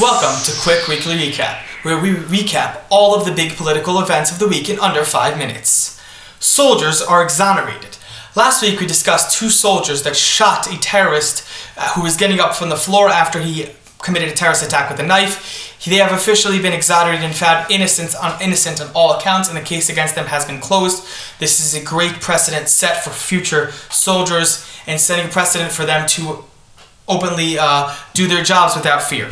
Welcome to Quick Weekly Recap, where we recap all of the big political events of the week in under five minutes. Soldiers are exonerated. Last week we discussed two soldiers that shot a terrorist uh, who was getting up from the floor after he committed a terrorist attack with a knife. They have officially been exonerated and found innocent on, innocent on all accounts, and the case against them has been closed. This is a great precedent set for future soldiers and setting precedent for them to openly uh, do their jobs without fear.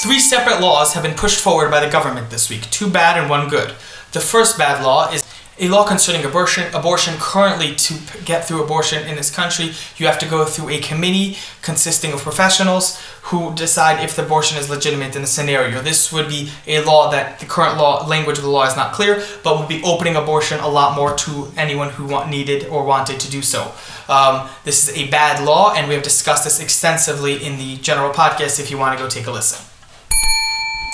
Three separate laws have been pushed forward by the government this week, two bad and one good. The first bad law is a law concerning abortion. Abortion currently, to get through abortion in this country, you have to go through a committee consisting of professionals who decide if the abortion is legitimate in the scenario. This would be a law that the current law language of the law is not clear, but would be opening abortion a lot more to anyone who want, needed or wanted to do so. Um, this is a bad law, and we have discussed this extensively in the general podcast. If you want to go take a listen.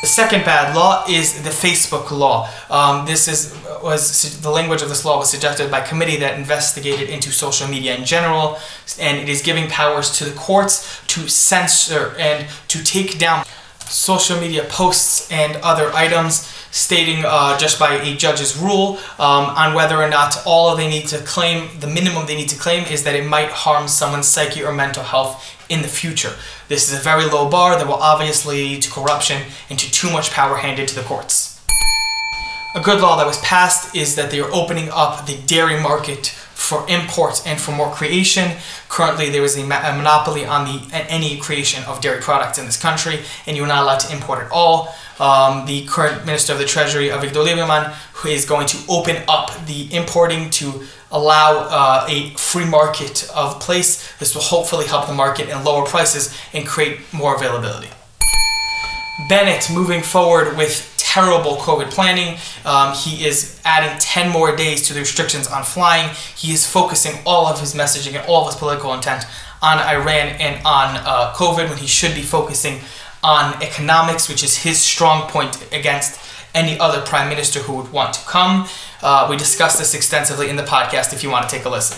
The second bad law is the Facebook law. Um, this is was the language of this law was suggested by a committee that investigated into social media in general, and it is giving powers to the courts to censor and to take down social media posts and other items stating uh, just by a judge's rule um, on whether or not all they need to claim, the minimum they need to claim is that it might harm someone's psyche or mental health in the future. This is a very low bar that will obviously lead to corruption and to too much power handed to the courts. A good law that was passed is that they are opening up the dairy market for import and for more creation. Currently, there is a, monopoly on the any creation of dairy products in this country, and you're not allowed to import at all. Um, the current Minister of the Treasury, Avigdor Lieberman, who is going to open up the importing to allow uh, a free market of place. This will hopefully help the market and lower prices and create more availability. Bennett moving forward with terrible COVID planning. Um, he is adding 10 more days to the restrictions on flying. He is focusing all of his messaging and all of his political intent on Iran and on uh, COVID when he should be focusing on economics, which is his strong point against any other prime minister who would want to come. Uh, we discussed this extensively in the podcast if you want to take a listen.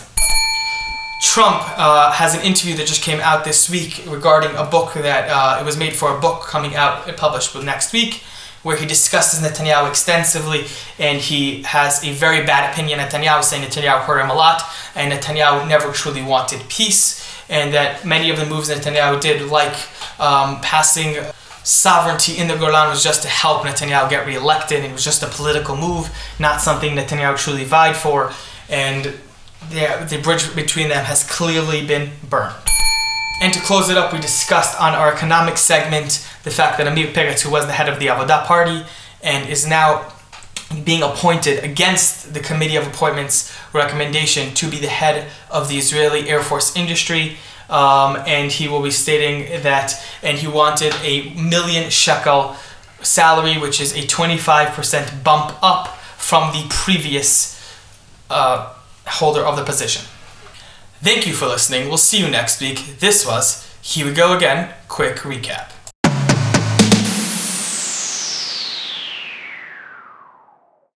Trump uh, has an interview that just came out this week regarding a book that uh, it was made for a book coming out published next week where he discusses Netanyahu extensively and he has a very bad opinion of Netanyahu, saying Netanyahu hurt him a lot and Netanyahu never truly wanted peace, and that many of the moves Netanyahu did, like um, passing sovereignty in the Golan, was just to help Netanyahu get reelected. It was just a political move, not something Netanyahu truly vied for, and the, the bridge between them has clearly been burned. And to close it up, we discussed on our economic segment the fact that Amir Peretz, who was the head of the Avodah Party and is now being appointed against the Committee of Appointments recommendation to be the head of the Israeli Air Force industry. Um, and he will be stating that, and he wanted a million shekel salary, which is a 25% bump up from the previous uh, holder of the position. Thank you for listening. We'll see you next week. This was Here We Go Again Quick Recap.